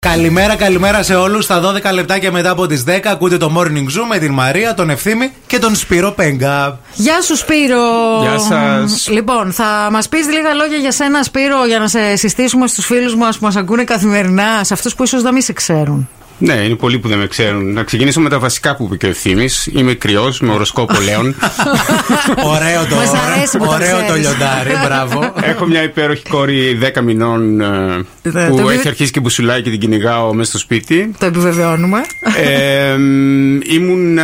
Καλημέρα, καλημέρα σε όλους. Στα 12 λεπτάκια μετά από τις 10 ακούτε το Morning Zoom με την Μαρία, τον Ευθύμη και τον Σπύρο Πέγκα. Γεια σου, Σπύρο. Γεια σας. Λοιπόν, θα μας πεις λίγα λόγια για σένα, Σπύρο, για να σε συστήσουμε στους φίλους μας που μας ακούνε καθημερινά, σε αυτούς που ίσως να μην σε ξέρουν. Ναι, είναι πολλοί που δεν με ξέρουν. Να ξεκινήσω με τα βασικά που είπε και ο ευθύνη. Είμαι κρυός, με οροσκόπο λέων. ωραίο το, Μας αρέσει που το ωραίο το ξέρεις. λιοντάρι, μπράβο. Έχω μια υπέροχη κόρη 10 μηνών ε, Ναι, που το έχει βι- αρχίσει και μπουσουλάει και την κυνηγάω μέσα στο σπίτι. Το επιβεβαιώνουμε. Ε, μ, ήμουν ε,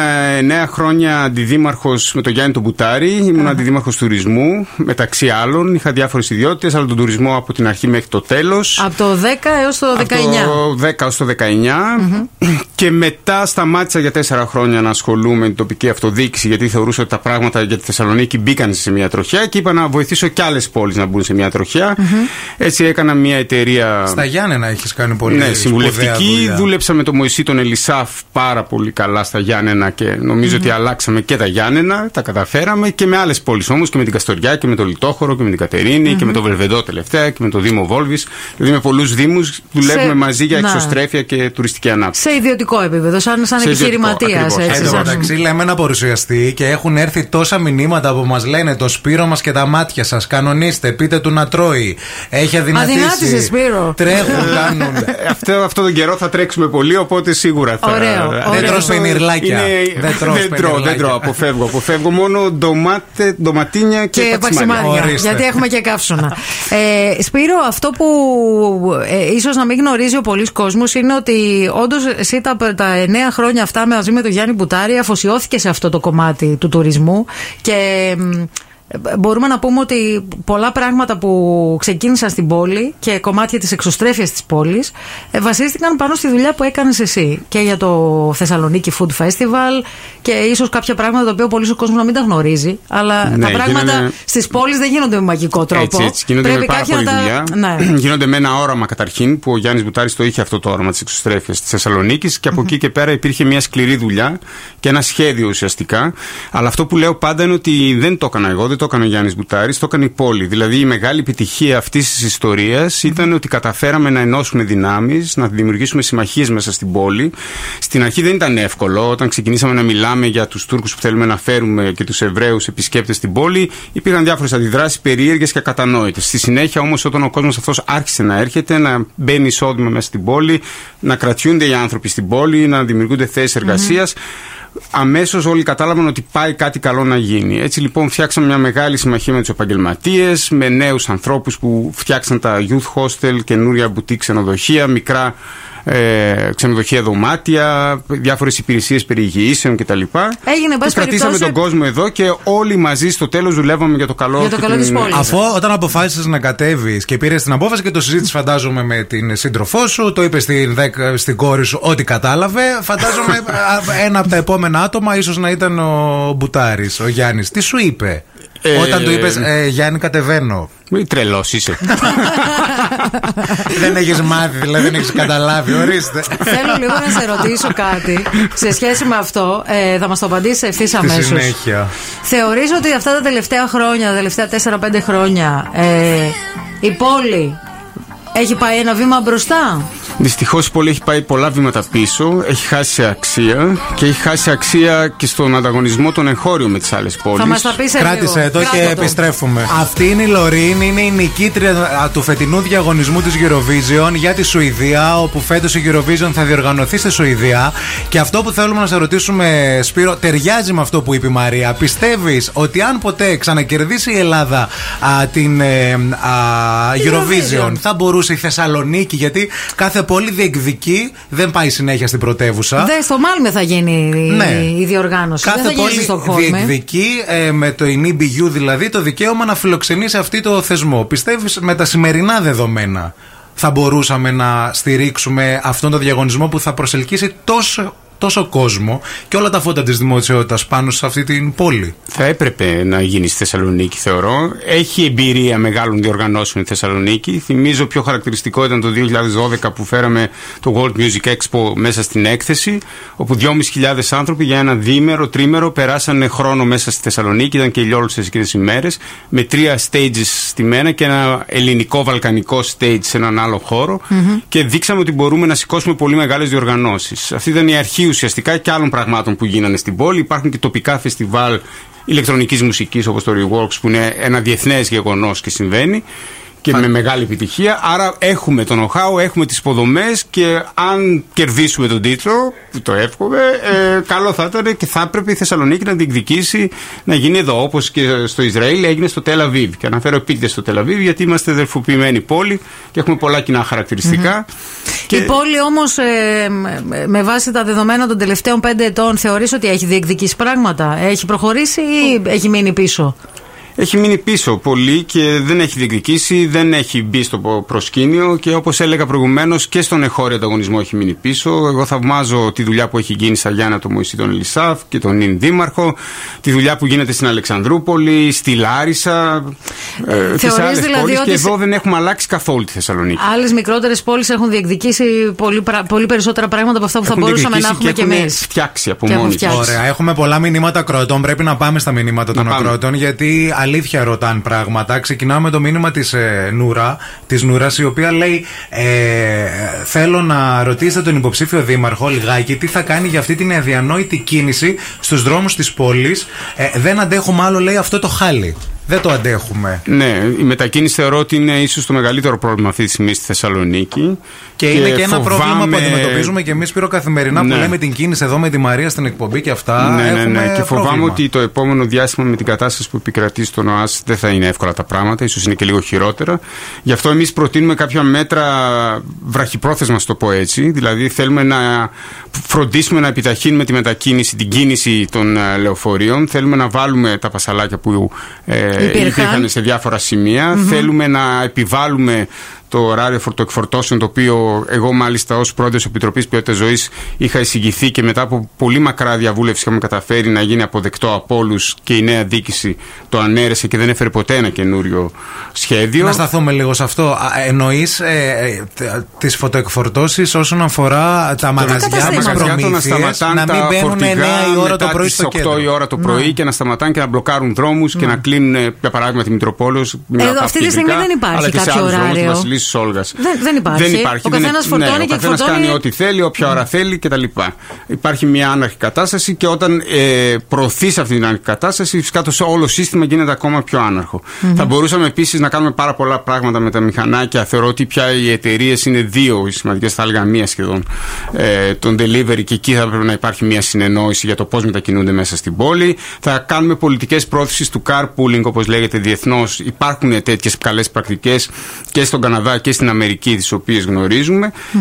9 χρόνια αντιδήμαρχος με τον Γιάννη τον Μπουτάρη. Ήμουν αντιδήμαρχος τουρισμού μεταξύ άλλων. Είχα διάφορες ιδιότητες, αλλά τον τουρισμό από την αρχή μέχρι το τέλος. Από το 10 έως το 19. Από το 10 ως το 19 και μετά σταμάτησα για τέσσερα χρόνια να ασχολούμαι με την τοπική αυτοδιοίκηση γιατί θεωρούσα ότι τα πράγματα για τη Θεσσαλονίκη μπήκαν σε μια τροχιά και είπα να βοηθήσω και άλλες πόλεις να μπουν σε μια τροχιά. Έτσι έκανα μια εταιρεία Στα Γιάννενα έχεις κάνει πολύ ναι, σπουδαία συμβουλευτική. δουλειά. Δούλεψα με τον Μωυσή τον Ελισάφ πάρα πολύ καλά στα Γιάννενα και νομιζω ότι αλλάξαμε και τα Γιάννενα, τα καταφέραμε και με άλλες πόλεις όμως και με την Καστοριά και με το Λιτόχωρο και με την κατερινη και με το Βελβεδό τελευταία και με το Δήμο Βόλβης. Δηλαδή με πολλούς Δήμους δουλεύουμε Σε- μαζί για να. εξωστρέφεια και τουριστική ανάπτυξη. Σε ιδιωτικό επίπεδο, σαν, σαν Σε ιδιωτικό, επιχειρηματίας. ακριβώς. Εν τω μεταξύ, λέμε ένα παρουσιαστή και έχουν έρθει τόσα μηνύματα που μας λένε το Σπύρο μας και τα μάτια σας. Κανονίστε, πείτε του να τρώει. Έχει αδυνατήσει. Αδυνάτησε, Σπύρο. Τρέχουν, κάνουν. Ε, αυτό, αυτό τον καιρό θα τρέξουμε πολύ, οπότε σίγουρα θα. Ωραίο, ε, ωραίο. Δεν τρως πενιρλάκια. Είναι- Δεν τρως δεν τρώω, δεν πενιρλάκια. τρώω. Αποφεύγω, αποφεύγω μόνο ντομάτε, ντοματίνια και, Και παξιμάνια. παξιμάνια. Ορίστε. Γιατί έχουμε και καύσωνα. ε, Σπύρο, αυτό που ε, ίσως να μην γνωρίζει ο πολλή κόσμος είναι ότι όντως εσύ τα, τα 9 χρόνια αυτά μαζί με τον Γιάννη Μπουτάρη αφοσιώθηκες σε αυτό το κομμάτι του τουρισμού και. Μ, Μπορούμε να πούμε ότι πολλά πράγματα που ξεκίνησαν στην πόλη και κομμάτια της εξωστρέφειας της πόλης ε, βασίστηκαν πάνω στη δουλειά που έκανες εσύ και για το Θεσσαλονίκη Food Festival και ίσως κάποια πράγματα τα οποία πολύ ο κόσμος να μην τα γνωρίζει αλλά Ναι, τα πράγματα γίνονται- στις πόλεις δεν γίνονται με μαγικό τρόπο. Έτσι, έτσι. Γίνονται με πάρα κάποιοι πολλή να τα- δουλειά. Ναι. Γίνονται με ένα όραμα καταρχήν που ο Γιάννης Μπουτάρης το είχε αυτό το όραμα της εξωστρέφειας της Θεσσαλονίκης και από εκεί και πέρα υπήρχε μια σκληρή δουλειά και ένα σχέδιο ουσιαστικά. Αλλά αυτό που λέω πάντα είναι ότι δεν το έκανα εγώ, δεν το έκανε ο Γιάννης Μπουτάρης, το έκανε η πόλη. Δηλαδή η μεγάλη επιτυχία αυτής της ιστορίας ήταν ότι καταφέραμε να ενώσουμε δυνάμεις, να δημιουργήσουμε συμμαχίες μέσα στην πόλη. Στην αρχή δεν ήταν εύκολο. Όταν ξεκινήσαμε να μιλάμε για τους Τούρκους που θέλουμε να φέρουμε και τους Εβραίους επισκέπτες στην πόλη, υπήρχαν διάφορες αντιδράσεις περίεργες και ακατανόητες. Στη συνέχεια όμως, όταν ο κόσμος αυτός άρχισε να έρχεται, να μπαίνει εισόδημα μέσα στην πόλη, να κρατιούνται οι άνθρωποι στην πόλη, να δημιουργούνται θέσεις εργασίας, αμέσως όλοι κατάλαβαν ότι πάει κάτι καλό να γίνει. Έτσι λοιπόν φτιάξαμε μια μεγάλη συμμαχία με τους επαγγελματίες, με νέους ανθρώπους που φτιάξαν τα youth hostel, καινούρια μπουτί ξενοδοχεία, μικρά ε, ξενοδοχεία δωμάτια, διάφορες υπηρεσίες περιηγήσεων κτλ. Έγινε, εν πάση Και κρατήσαμε περιπτώσει- τον κόσμο εδώ και όλοι μαζί στο τέλος δουλεύαμε για το καλό, Για το και καλό της πόλης. Αφού όταν αποφάσισες να κατέβεις και πήρες την απόφαση και το συζήτησες, φαντάζομαι, με την σύντροφό σου, το είπες στην, δέκα- στην κόρη σου ότι κατάλαβε. Φαντάζομαι α, ένα από τα επόμενα άτομα ίσως να ήταν ο Μπουτάρης, ο Γιάννης. Τι σου είπε, Ε, όταν του είπες ε, Γιάννη, κατεβαίνω; Μη τρελός είσαι. δεν έχεις μάθει, δηλαδή δεν έχεις καταλάβει, ορίστε. Θέλω λίγο να σε ρωτήσω κάτι σε σχέση με αυτό. Ε, θα μας το απαντήσει ευθύς Στη αμέσως. συνέχεια. Θεωρείς ότι αυτά τα τελευταία χρόνια, τα τελευταία 4-5 χρόνια, ε, η πόλη έχει πάει ένα βήμα μπροστά; Δυστυχώς η πόλη έχει πάει πολλά βήματα πίσω, έχει χάσει αξία και έχει χάσει αξία και στον ανταγωνισμό των εγχώριων με τις άλλες πόλεις. Θα μας τα πεις σε Κράτησε λίγο. εδώ και Κράτα το. επιστρέφουμε. Αυτή είναι η Λωρίν, είναι η νικήτρια α, του φετινού διαγωνισμού της Eurovision για τη Σουηδία, όπου φέτος η Eurovision θα διοργανωθεί στη Σουηδία. Και αυτό που θέλουμε να σε ρωτήσουμε, Σπύρο, ταιριάζει με αυτό που είπε η Μαρία. Πιστεύεις ότι αν ποτέ ξανακερδίσει η Ελλάδα α, την ε, α, Eurovision, Eurovision. θα μπορούσε η Θεσσαλονίκη, γιατί κάθε πόλη διεκδικεί, δεν πάει συνέχεια στην πρωτεύουσα. Δε, στο Μάλμε θα γίνει Ναι. η διοργάνωση. Κάθε δεν θα γίνει πόλη στο Χόλμε. διεκδικεί ε, με το EBU δηλαδή το δικαίωμα να φιλοξενήσει αυτή το θεσμό. Πιστεύεις με τα σημερινά δεδομένα θα μπορούσαμε να στηρίξουμε αυτόν τον διαγωνισμό που θα προσελκύσει τόσο τόσο κόσμο και όλα τα φώτα της δημοσιότητας πάνω σε αυτή την πόλη. Θα έπρεπε να γίνεις στη Θεσσαλονίκη, θεωρώ. Έχει εμπειρία μεγάλων διοργανώσεων η Θεσσαλονίκη. Θυμίζω πιο χαρακτηριστικό ήταν το 2012 που φέραμε το World Music Expo μέσα στην έκθεση, όπου 2.500 άνθρωποι για ένα διήμερο, τρίμερο περάσανε χρόνο μέσα στη Θεσσαλονίκη. Ήταν και ηλιόλουστε εκείνε ημέρες, με τρία stages στη μένα και ένα ελληνικό βαλκανικό stage σε έναν άλλο Και δείξαμε ότι μπορούμε να σηκώσουμε πολύ μεγάλες διοργανώσεις. Αυτή ήταν η αρχή ουσιαστικά και άλλων πραγμάτων που γίνανε στην πόλη. Υπάρχουν και τοπικά φεστιβάλ ηλεκτρονικής μουσικής όπως το Reworks που είναι ένα διεθνές γεγονός και συμβαίνει και με μεγάλη επιτυχία. Άρα έχουμε το know-how, έχουμε τις υποδομές και αν κερδίσουμε τον τίτλο, που το εύχομαι, ε, καλό θα ήταν και θα έπρεπε η Θεσσαλονίκη να διεκδικήσει να γίνει εδώ. Όπως και στο Ισραήλ έγινε στο Τελαβίβ. Και αναφέρω επίτηδες στο Τελαβίβ γιατί είμαστε δερφοποιημένοι πόλη και έχουμε πολλά κοινά Και... Η πόλη όμως, ε, με βάση τα δεδομένα των τελευταίων πέντε ετών, θεωρείς ότι έχει διεκδικήσει πράγματα; Έχει προχωρήσει ή έχει μείνει πίσω; Έχει μείνει πίσω πολύ και δεν έχει διεκδικήσει, δεν έχει μπει στο προσκήνιο και όπως έλεγα προηγουμένως και στον εχώριο ανταγωνισμό έχει μείνει πίσω. Εγώ θαυμάζω τη δουλειά που έχει γίνει στα Γιάννα το Μωυσή τον Ελισάφ και τον Νιν Δήμαρχο, τη δουλειά που γίνεται στην Αλεξανδρούπολη, στη Λάρισα, ε, τις άλλες δηλαδή πόλεις. Και εδώ δεν έχουμε αλλάξει καθόλου τη Θεσσαλονίκη. Άλλες μικρότερες πόλεις έχουν διεκδικήσει πολύ, πολύ περισσότερα πράγματα από αυτά που θα μπορούσαμε να έχουμε και, και εμείς. φτιάξει από μόνοι Ωραία, έχουμε πολλά μηνύματα κρότων. Πρέπει να πάμε στα μηνύματα των ακρότων γιατί αλήθεια ρωτάνε πράγματα. Ξεκινάω με το μήνυμα της ε, Νούρα, της Νούρας, η οποία λέει: ε, Θέλω να ρωτήσετε τον υποψήφιο δήμαρχο λιγάκι τι θα κάνει για αυτή την αδιανόητη κίνηση στους δρόμους της πόλης. Ε, δεν αντέχουμε άλλο, λέει, αυτό το χάλι. Δεν το αντέχουμε. Ναι, η μετακίνηση θεωρώ ότι είναι ίσως το μεγαλύτερο πρόβλημα αυτή τη στιγμή στη Θεσσαλονίκη. Και, είναι και ένα πρόβλημα που αντιμετωπίζουμε και εμείς πήρε καθημερινά ναι. που λέμε την κίνηση εδώ με τη Μαρία στην εκπομπή και αυτά. Ναι, ναι, ναι. Και φοβάμαι ότι το επόμενο διάστημα με την κατάσταση που επικρατεί στον ΟΑΣ δεν θα είναι εύκολα τα πράγματα, ίσως είναι και λίγο χειρότερα. Γι' αυτό εμείς προτείνουμε κάποια μέτρα βραχυπρόθεσμα, στο το πω έτσι. Δηλαδή θέλουμε να φροντίσουμε να επιταχύνουμε τη μετακίνηση, την κίνηση των ε, λεωφορείων. Θέλουμε να βάλουμε τα πασαλάκια που ε, υπήρχαν. σε διάφορα Θέλουμε να επιβάλλουμε το ωράριο φορτοεκφορτώσεων, το οποίο εγώ μάλιστα ως πρόεδρος τη Επιτροπής Ποιότητας Ζωής είχα εισηγηθεί και μετά από πολύ μακρά διαβούλευση είχαμε καταφέρει να γίνει αποδεκτό από όλους και η νέα δίκηση το ανέρεσε και δεν έφερε ποτέ ένα καινούριο σχέδιο. Να σταθούμε λίγο σε αυτό. Εννοείς ε, ε τις φωτοεκφορτώσεις όσον αφορά τα μαγαζιά μας προμήθειες, να σταματάνε να μην μπαίνουν 9 η ώρα το πρωί στο 8 η ώρα το πρωί και να σταματάνε και να μπλοκάρουν δρόμους και να κλείνουν, για παράδειγμα, τη Μητροπόλεως. Αυτή τη στιγμή δεν υπάρχει κάποιο ωράριο. Όλγας. Δεν, δεν υπάρχει. Δεν υπάρχει. Ο καθένας φορτώνει ναι, και εκφορτώνει. Ο καθένας κάνει ό,τι θέλει, όποια ώρα θέλει κτλ. Υπάρχει μια άναρχη κατάσταση και όταν ε, προωθείς αυτή την άναρχη κατάσταση, φυσικά το όλο σύστημα γίνεται ακόμα πιο άναρχο. Mm-hmm. Θα μπορούσαμε επίσης να κάνουμε πάρα πολλά πράγματα με τα μηχανάκια. Θεωρώ ότι πια οι εταιρείες είναι δύο οι σημαντικές, θα έλεγα μία σχεδόν, ε, τον delivery και εκεί θα πρέπει να υπάρχει μια συνεννόηση για το πώς μετακινούνται μέσα στην πόλη. Θα κάνουμε πολιτικές πρόθεση του carpooling, όπως λέγεται διεθνώς. Υπάρχουν τέτοιες καλές πρακτικές και στον Καναδά και στην Αμερική, τις οποίες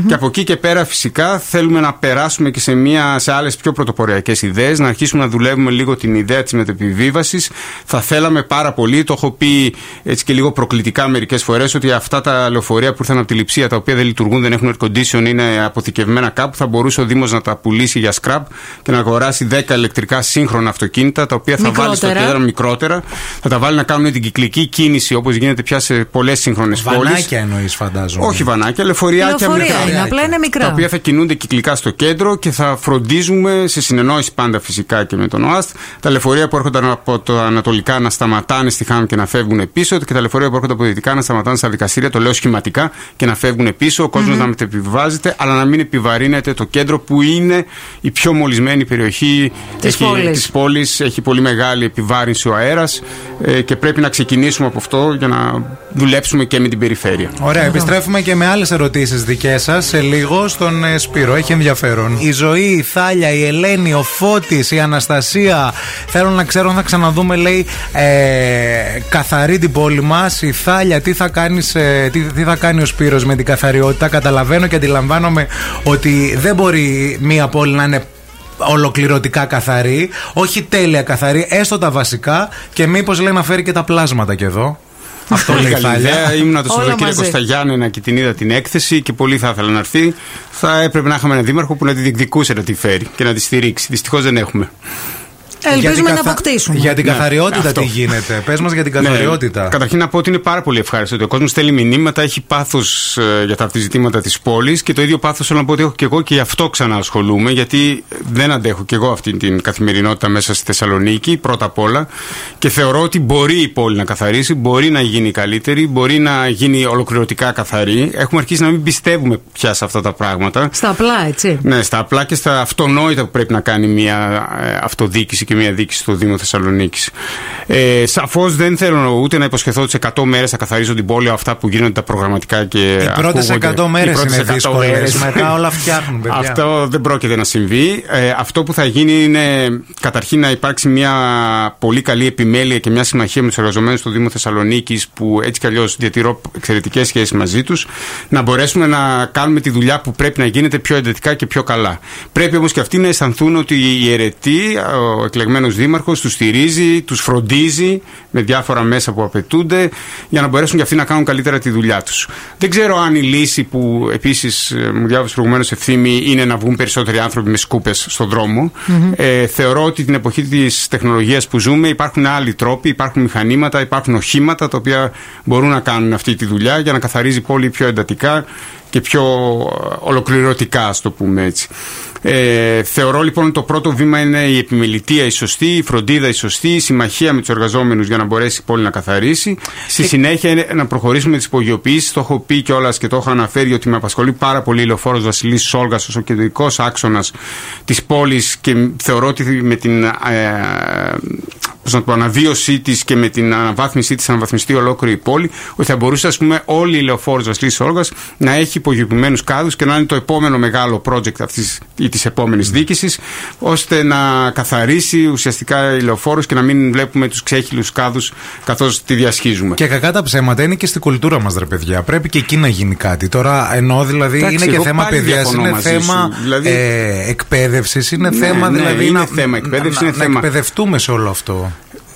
Και από εκεί και πέρα, φυσικά, θέλουμε να περάσουμε και σε, μια, σε άλλες πιο πρωτοποριακές ιδέες, να αρχίσουμε να δουλεύουμε λίγο την ιδέα της μετεπιβίβασης. Θα θέλαμε πάρα πολύ, το έχω πει έτσι και λίγο προκλητικά μερικές φορές, ότι αυτά τα λεωφορεία που ήρθαν από τη λειψία, τα οποία δεν λειτουργούν, δεν έχουν air condition, είναι αποθηκευμένα κάπου, θα μπορούσε ο Δήμος να τα πουλήσει για scrap και να αγοράσει 10 ηλεκτρικά σύγχρονα αυτοκίνητα, τα οποία θα βάλει στο κέντρο μικρότερα, θα τα βάλει να κάνουν την κυκλική κίνηση όπως γίνεται πια σε πολλές σύγχρονες πόλει φαντάζομαι. Όχι βανάκια, λεωφοριάκια μικρά. Είναι, απλά είναι μικρά. Τα οποία θα κινούνται κυκλικά στο κέντρο και θα φροντίζουμε σε συνεννόηση πάντα φυσικά και με τον ΟΑΣΤ τα λεωφορεία που έρχονταν από το ανατολικά να σταματάνε στη Χάμ και να φεύγουν πίσω και τα λεωφορεία που έρχονται από δυτικά να σταματάνε στα δικαστήρια, το λέω σχηματικά και να φεύγουν πίσω. Ο κόσμος mm-hmm. να μετεπιβάζεται, αλλά να μην επιβαρύνεται το κέντρο που είναι η πιο μολυσμένη περιοχή της πόλης. Έχει πολύ μεγάλη επιβάρυνση ο αέρας ε, και πρέπει να ξεκινήσουμε από αυτό για να δουλέψουμε και με την περιφέρεια. Ωραία, επιστρέφουμε και με άλλες ερωτήσεις δικές σας σε λίγο στον ε, Σπύρο. Έχει ενδιαφέρον. Η ζωή, η Θάλια, η Ελένη, ο Φώτης, η Αναστασία. Θέλω να ξέρω αν θα ξαναδούμε, λέει, ε, καθαρή την πόλη μας. Η Θάλια, τι θα, κάνεις, ε, τι, τι θα κάνει ο Σπύρος με την καθαριότητα; Καταλαβαίνω και αντιλαμβάνομαι ότι δεν μπορεί μία πόλη να είναι ολοκληρωτικά καθαρή, όχι τέλεια καθαρή, έστω τα βασικά και μήπως λέει να φέρει και τα πλάσματα και εδώ. Αυτό Πολύ λέει καλή Θάλια. ιδέα. Ήμουνα το Όλα Σαββατοκύριακο μαζί. στα Γιάννενα και την είδα την έκθεση και πολύ θα ήθελα να έρθει. Θα έπρεπε να είχαμε έναν δήμαρχο που να τη διεκδικούσε να τη φέρει και να τη στηρίξει. Δυστυχώς δεν έχουμε. Ελπίζουμε την να καθα- αποκτήσουμε. Για την Ναι, καθαριότητα αυτό. τι γίνεται. Πες μας για την Ναι, καθαριότητα. καταρχήν να πω ότι είναι πάρα πολύ ευχάριστο ότι ο κόσμος στέλνει μηνύματα, έχει πάθος για τα ζητήματα της πόλης και το ίδιο πάθος θέλω να πω ότι έχω και εγώ και γι' αυτό ξαναασχολούμαι, γιατί δεν αντέχω και εγώ αυτή την καθημερινότητα μέσα στη Θεσσαλονίκη, πρώτα απ' όλα. Και θεωρώ ότι μπορεί η πόλη να καθαρίσει, μπορεί να γίνει καλύτερη, μπορεί να γίνει ολοκληρωτικά καθαρή. Έχουμε αρχίσει να μην πιστεύουμε πια σε αυτά τα πράγματα. Στα απλά, έτσι. Ναι, στα απλά και στα αυτονόητα που πρέπει να κάνει μια ε, αυτοδίκηση και μια δίκηση στο Δήμο Θεσσαλονίκης. Ε, Σαφώς δεν θέλω ούτε να υποσχεθώ ότι σε 100 μέρες θα καθαρίσω την πόλη αυτά που γίνονται τα προγραμματικά και. Οι πρώτες ακούγονται. 100 μέρες Οι πρώτες είναι 100 δύσκολες. μέρες. Μετά όλα φτιάχνουν, παιδιά. Αυτό δεν πρόκειται να συμβεί. Ε, αυτό που θα γίνει είναι καταρχήν να υπάρξει μια πολύ καλή επιμέλεια και μια συμμαχία με τους εργαζομένους του Δήμου Θεσσαλονίκης που έτσι κι αλλιώς διατηρώ εξαιρετικές σχέσεις μαζί τους, να μπορέσουμε να κάνουμε τη δουλειά που πρέπει να γίνεται πιο εντατικά και πιο καλά. Πρέπει όμως και αυτοί να αισθανθούν ότι η αιρετή, ο εκλεγμένος δήμαρχος, τους στηρίζει, τους φροντίζει με διάφορα μέσα που απαιτούνται για να μπορέσουν και αυτοί να κάνουν καλύτερα τη δουλειά τους. Δεν ξέρω αν η λύση που επίσης μου διάβασε προηγουμένως ευθύμη είναι να βγουν περισσότεροι άνθρωποι με σκούπες στον δρομο Ε, θεωρώ ότι την εποχή της τεχνολογίας που ζούμε υπάρχουν άλλοι τρόποι, υπάρχουν μηχανήματα, υπάρχουν οχήματα τα οποία μπορούν να κάνουν αυτή τη δουλειά για να καθαρίζει η πόλη πιο εντατικά και πιο ε, ολοκληρωτικά, ας το πούμε έτσι. Ε, θεωρώ λοιπόν ότι το πρώτο βήμα είναι η επιμελητία η σωστή, η φροντίδα η σωστή, η συμμαχία με τους εργαζόμενους για να μπορέσει η πόλη να καθαρίσει. Στη συνέχεια είναι να προχωρήσουμε τις υπογειοποιήσει. Το έχω πει κιόλας και το έχω αναφέρει ότι με απασχολεί πάρα πολύ η λεωφόρος Βασιλής Σόλγας ως ο κεντρικός άξονας της πόλης και θεωρώ ότι με την. Ε, πώς να το πω, αναβίωσή της και με την αναβάθμισή της, αναβαθμιστεί ολόκληρη η πόλη, ότι θα μπορούσε ας πούμε, όλη η λεωφόρος Βασιλής Σόλγα να έχει υπογειοποιημένου κάδους και να είναι το επόμενο μεγάλο project αυτής ή της επόμενης διοίκησης, ώστε να καθαρίσει ουσιαστικά η λεωφόρος και να μην βλέπουμε τους ξέχυλους κάδους καθώς τη διασχίζουμε. Και κακά τα ψέματα είναι και στην κουλτούρα μας, ρε παιδιά. Πρέπει και εκεί να γίνει κάτι. Τώρα εννοώ δηλαδή Εντάξει, είναι και εγώ θέμα πάλι παιδείας, διαφωνώ είναι μαζί θέμα σου. Δηλαδή- ε, εκπαίδευσης, είναι Ναι, θέμα ναι, δηλαδή είναι να, θέμα εκπαίδευσης, να, είναι να θέμα. εκπαιδευτούμε σε όλο αυτό.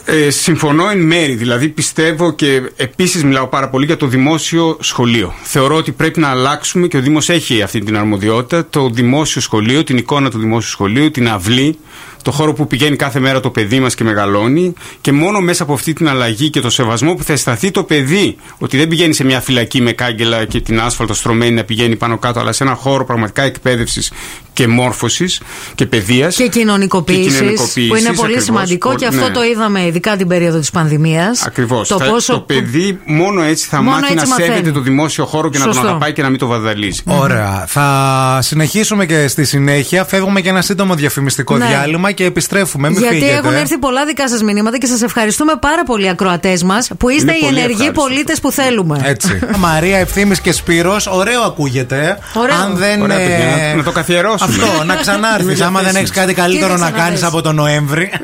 Ε, συμφωνώ εν μέρη. Δηλαδή πιστεύω και επίσης μιλάω πάρα πολύ για το δημόσιο σχολείο. Θεωρώ ότι πρέπει να αλλάξουμε και ο Δήμος έχει αυτή την αρμοδιότητα. Το δημόσιο σχολείο, την εικόνα του δημόσιου σχολείου, την αυλή, το χώρο που πηγαίνει κάθε μέρα το παιδί μας και μεγαλώνει. Και μόνο μέσα από αυτή την αλλαγή και το σεβασμό που θα αισθανθεί το παιδί, ότι δεν πηγαίνει σε μια φυλακή με κάγκελα και την άσφαλτο στρωμένη να πηγαίνει πάνω κάτω, αλλά σε ένα χώρο πραγματικά εκπαίδευσης και μόρφωσης και παιδείας. Και κοινωνικοποίησης, που είναι πολύ ακριβώς. σημαντικό και αυτό Ναι. το είδαμε ειδικά την περίοδο της πανδημίας. Ακριβώς. Το, Το, πόσο... το παιδί μόνο έτσι θα Μόνο μάθει έτσι να μαθαίνει. σέβεται το δημόσιο χώρο και να Σωστό. τον αγαπάει και να μην το βαδαλίζει. Ωραία. Θα συνεχίσουμε και στη συνέχεια. Φεύγουμε και ένα σύντομο διαφημιστικό Ναι. διάλειμμα και επιστρέφουμε. Μην Γιατί φύγετε. έχουν έρθει πολλά δικά σας μηνύματα και σας ευχαριστούμε πάρα πολύ, ακροατές μας, που είστε Είναι οι πολύ ενεργοί ευχάριστος. πολίτες που θέλουμε. Έτσι. Μαρία Ευθύμης και Σπύρος ωραίο ακούγεται. Ωραίο. Αν δεν. Ωραία, παιδιά, ε, να- να το καθιερώσουμε. Αυτό, να ξανάρθεις. Μην άμα δεν διαθέσεις. έχεις κάτι καλύτερο Τι να δεν κάνεις ξαναδείς. από τον Νοέμβρη.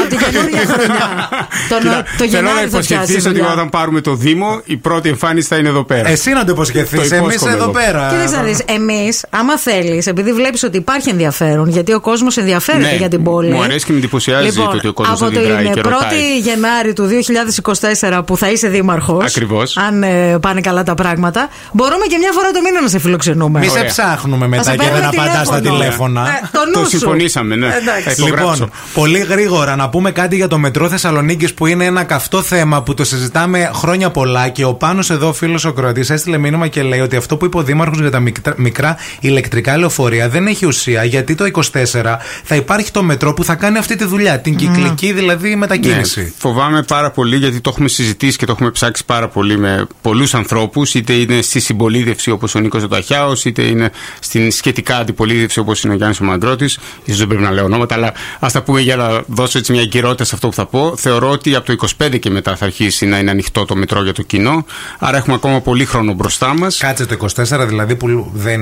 Από την καινούργια χρονιά. το, Κοίτα, το Θέλω να Γενάρη θα φτιάξει. υποσχεθεί ότι δουλειά. όταν πάρουμε το Δήμο, η πρώτη εμφάνιση θα είναι εδώ πέρα. Εσύ να το υποσχεθείς. Το Εμείς υπόσχομαι εδώ εγώ. πέρα. Κοίταξε να δει, εμείς, άμα θέλεις, επειδή βλέπεις ότι υπάρχει ενδιαφέρον, γιατί ο κόσμος ενδιαφέρεται Ναι, για την πόλη. μου αρέσει και με εντυπωσιάζει λοιπόν, το ότι ο κόσμος από αντιδράει την και 1η ρωτάει. Γενάρη του 2024 που θα είσαι δήμαρχος. Ακριβώς. Αν ε, πάνε καλά τα πράγματα, μπορούμε και μια φορά το μήνα να σε φιλοξενούμε. Μη σε Ωραία. ψάχνουμε Θα μετά σε και δεν παίρνουμε απαντάς στα τηλέφωνο. τηλέφωνα. Ε, το νου Το σου. συμφωνήσαμε, ναι. Εντάξει. Ε, το γράψω. Λοιπόν, πολύ γρήγορα να πούμε κάτι για το μετρό Θεσσαλονίκης που είναι ένα καυτό θέμα που το συζητάμε χρόνια πολλά και ο Πάνος εδώ, φίλος ο Κροατής, έστειλε μήνυμα και λέει ότι αυτό που είπε ο Δήμαρχος για τα μικρά, μικρά ηλεκτρικά λεωφορεία δεν έχει ουσία γιατί το 24 θα υπάρχει το μετρό που θα κάνει αυτή τη δουλειά, την κυκλική δηλαδή μετακίνηση. Ναι, φοβάμαι πάρα πολύ γιατί το έχουμε συζητήσει και το έχουμε ψάξει πάρα πολύ με πολλούς ανθρώπους, είτε είναι στη συμπολίτευση όπως ο Νίκος Ζωταχιάος, είτε είναι στην σχετικά αντιπολίτευση όπως είναι ο Γιάννης ο Μαγκρότη. σω δεν πρέπει να λέω ονόματα, αλλά ας τα πούμε για να δώσω έτσι μια εγκυρότητα σε αυτό που θα πω. Θεωρώ ότι από το 25 και μετά θα αρχίσει να είναι ανοιχτό το μετρό για το κοινό. Άρα έχουμε ακόμα πολύ χρόνο μπροστά μας. Κάτσε το 24 δηλαδή που δεν.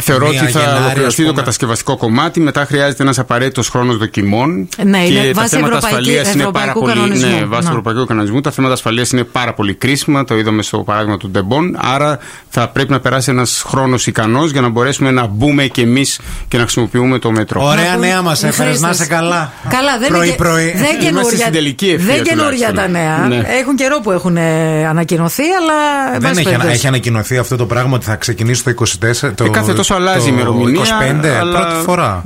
Θεωρώ μία ότι θα Γενάρη, ολοκληρωθεί ας το πούμε. κατασκευαστικό κομμάτι. Μετά χρειάζεται χρειάζεται ένας απαραίτητος χρόνος δοκιμών. Ναι, και είναι τα βάση θέματα ευρωπαϊκή- ασφαλείας είναι πάρα ευρωπαϊκού πολύ. κανονισμού. Ναι, βάσει Να. του ευρωπαϊκού κανονισμού. Τα θέματα ασφαλείας είναι πάρα πολύ κρίσιμα. Το είδαμε στο παράδειγμα του Ντεμπον. Άρα θα πρέπει να περάσει ένας χρόνος ικανός για να μπορέσουμε να μπούμε κι εμείς και να χρησιμοποιούμε το μετρό. Ωραία Να νέα μας πούμε, έφερες, να Χρήστος. είσαι καλά. Καλά, δεν είναι, και- Πρωί-πρωί. δεν Είμαστε καινούρια, στην τελική ευθεία δεν καινούρια τα τουλάχιστον. νέα. Ναι. Έχουν καιρό που έχουν ε, ανακοινωθεί, αλλά. εν Δεν πάση έχει, περιπτώσει. έχει ανακοινωθεί αυτό το πράγμα ότι θα ξεκινήσει το 24. Το, Και κάθε τόσο αλλάζει το η ημερομηνία. 25, αλλά... πρώτη φορά.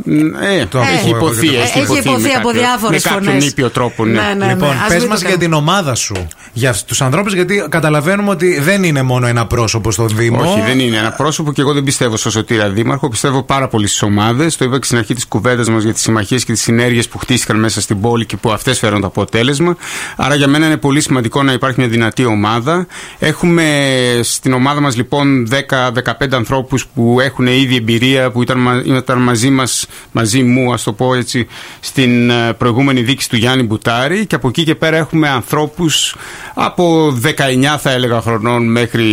Ε, Το έχει ακούω εγώ υποθεί. και το Έχει ακούω. Έχει υποθεί με από κάποιο- διάφορες Με κάποιον φωνές. ήπιο τρόπο, ναι. Ναι, ναι. Λοιπόν, ας πες μην μας το για κάνουμε. την ομάδα σου. Για τους ανθρώπους, γιατί καταλαβαίνουμε ότι δεν είναι μόνο ένα πρόσωπο στον Δήμο. Όχι, δεν είναι ένα πρόσωπο και εγώ δεν πιστεύω στο Σωτήρα Δήμαρχο. Πιστεύω πάρα πολύ στις ομάδες. Το είπα και στην αρχή της κουβέντας μας για τις συμμαχίες και τις συνέργειες που χτίστηκαν μέσα στην πόλη και που αυτές φέρουν το αποτέλεσμα. Άρα για μένα είναι πολύ σημαντικό να υπάρχει μια δυνατή ομάδα. Έχουμε στην ομάδα μας λοιπόν 10-15 ανθρώπους που έχουν ήδη εμπειρία, που ήταν, μα- ήταν μαζί μας, μαζί μου, ας το πω έτσι, στην ε, προηγούμενη δίκη του Γιάννη Μπουτάρη. Και από εκεί και πέρα έχουμε ανθρώπους από 19 θα έλεγα χρονών μέχρι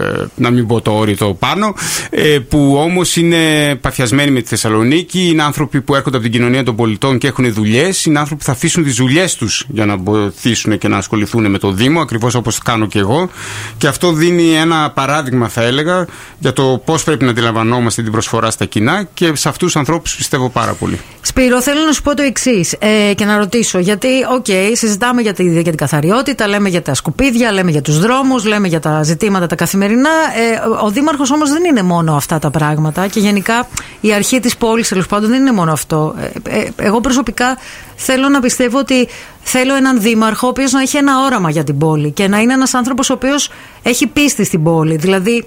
ε, να μην πω το όριο το πάνω, ε, που όμως είναι παθιασμένοι με τη Θεσσαλονίκη, είναι άνθρωποι που έρχονται από την κοινωνία των πολιτών και έχουν δουλειές, είναι άνθρωποι που θα αφήσουν τις δουλειές τους για να βοηθήσουν και να ασχοληθούν με το Δήμο, ακριβώς όπως κάνω και εγώ. Και αυτό δίνει ένα παράδειγμα, θα έλεγα, για το πώς πρέπει να αντιλαμβανόμαστε την προσφορά στα κοινά και σε αυτούς τους ανθρώπους πιστεύω πάρα πολύ. Σπύρο, θέλω να σου πω το εξής ε, και να ρωτήσω. Γιατί, οκ, συζητάμε για, τη, για την καθαριότητα, λέμε για τα σκουπίδια, λέμε για τους δρόμους, λέμε για τα ζητήματα τα καθημερινά. Ε, ο Δήμαρχος όμως δεν είναι μόνο αυτά τα πράγματα και γενικά η αρχή της πόλης τέλος πάντων δεν είναι μόνο αυτό. Ε, ε, εγώ προσωπικά θέλω να πιστεύω ότι θέλω έναν δήμαρχο ο οποίος να έχει ένα όραμα για την πόλη και να είναι ένας άνθρωπος ο οποίος έχει πίστη στην πόλη. Δηλαδή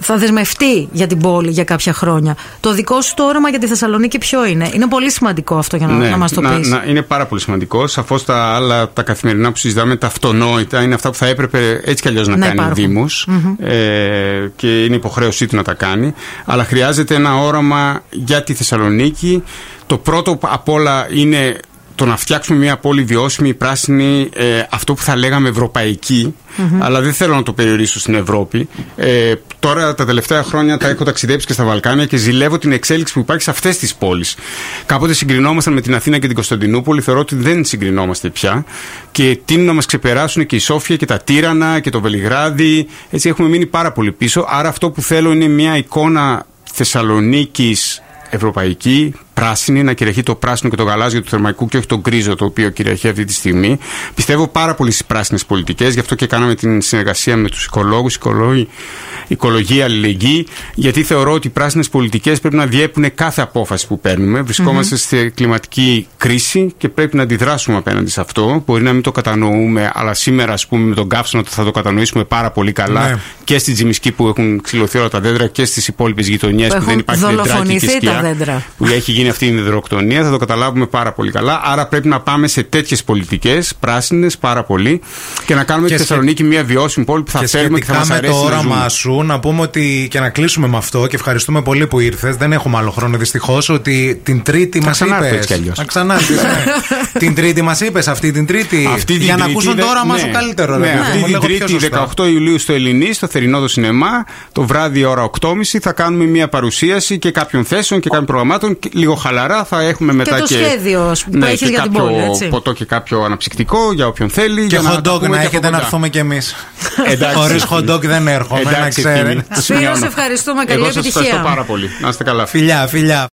θα δεσμευτεί για την πόλη για κάποια χρόνια. Το δικό σου το όραμα για τη Θεσσαλονίκη ποιο είναι; Είναι πολύ σημαντικό αυτό για να, να μας το Ναι, να, πεις. να- είναι πάρα πολύ σημαντικό. Σαφώς τα άλλα, τα καθημερινά που συζητάμε, τα αυτονόητα, είναι αυτά που θα έπρεπε έτσι κι αλλιώς να, Να κάνει ο υπάρχουν. Δήμος, ε, και είναι υποχρέωσή του να τα κάνει. Αλλά χρειάζεται ένα όραμα για τη Θεσσαλονίκη. Το πρώτο απ' όλα είναι το να φτιάξουμε μια πόλη βιώσιμη, πράσινη, ε, αυτό που θα λέγαμε ευρωπαϊκή, αλλά δεν θέλω να το περιορίσω στην Ευρώπη. Ε, τώρα τα τελευταία χρόνια τα έχω ταξιδέψει και στα Βαλκάνια και ζηλεύω την εξέλιξη που υπάρχει σε αυτές τις πόλεις. Κάποτε συγκρινόμασταν με την Αθήνα και την Κωνσταντινούπολη, θεωρώ ότι δεν συγκρινόμαστε πια και τείνουν να μας ξεπεράσουν και η Σόφια και τα Τύρανα και το Βελιγράδι. Έτσι έχουμε μείνει πάρα πολύ πίσω. Άρα αυτό που θέλω είναι μια εικόνα Θεσσαλονίκης ευρωπαϊκή, πράσινη, να κυριαρχεί το πράσινο και το γαλάζιο του θερμαϊκού και όχι το γκρίζο το οποίο κυριαρχεί αυτή τη στιγμή. Πιστεύω πάρα πολύ στις πράσινες πολιτικές, γι' αυτό και κάναμε την συνεργασία με τους οικολόγους, οικολογία, αλληλεγγύη, γιατί θεωρώ ότι οι πράσινες πολιτικές πρέπει να διέπουν κάθε απόφαση που παίρνουμε. Βρισκόμαστε σε κλιματική κρίση και πρέπει να αντιδράσουμε απέναντι σε αυτό. Μπορεί να μην το κατανοούμε, αλλά σήμερα, ας πούμε, με τον καύσωνα θα το κατανοήσουμε πάρα πολύ καλά Ναι. και στη Τζιμισκή που έχουν ξυλωθεί όλα τα δέντρα και στις υπόλοιπες γειτονιές Που που, δεν έχουν υπάρχει δεντράκι και δολοφονηθεί τα σκιά. δέντρα. Που έχει γίνει αυτή η υδροκτονία, θα το καταλάβουμε πάρα πολύ καλά. Άρα πρέπει να πάμε σε τέτοιες πολιτικές, πράσινες πάρα πολύ, και να κάνουμε Και τη σχε- Θεσσαλονίκη μια βιώσιμη πόλη που θα και θέλουμε και θα σχετικά μας με το αρέσει. να όραμά ζούμε. σου, να πούμε ότι και να κλείσουμε με αυτό και ευχαριστούμε πολύ που ήρθες. Δεν έχουμε άλλο χρόνο δυστυχώς. Ότι την Τρίτη μας ξανάρθω είπες. έτσι κι αλλιώς. Να ξανάρθεις, ναι. την Τρίτη μας είπες αυτή την Τρίτη. Αυτή την για να Τρίτη ακούσουν δε- το όραμά ναι. σου καλύτερο. Ναι, ρε παιδί αυτή μου, την λίγο πιο Τρίτη σωστά. 18 Ιουλίου στο Ελληνί, στο Θερινό Σινεμά, το βράδυ ώρα 8.30 θα κάνουμε μια παρουσίαση και κάποιων θέσεων και κάποιων προγραμμάτων. Και λίγο χαλαρά θα έχουμε μετά το και. σχέδιο ας πούμε, που ναι, έχεις και για την κάποιο πόλη, έτσι. ποτό και κάποιο αναψυκτικό για όποιον θέλει. Και για να hot τα dog πούμε να και έχετε από να κοντά. έρθουμε κι εμείς. Εντάξει. Χωρίς hot dog δεν έρχομαι, να Εντάξει, ξέρετε. ευθύμη. Το Σπύρο, σημειώνω. σε ευχαριστούμε. Καλή Εγώ σας επιτυχία. ευχαριστώ πάρα πολύ. Να είστε καλά. Φιλιά, φιλιά.